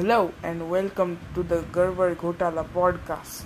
Hello and welcome to the Gerber Ghotala podcast.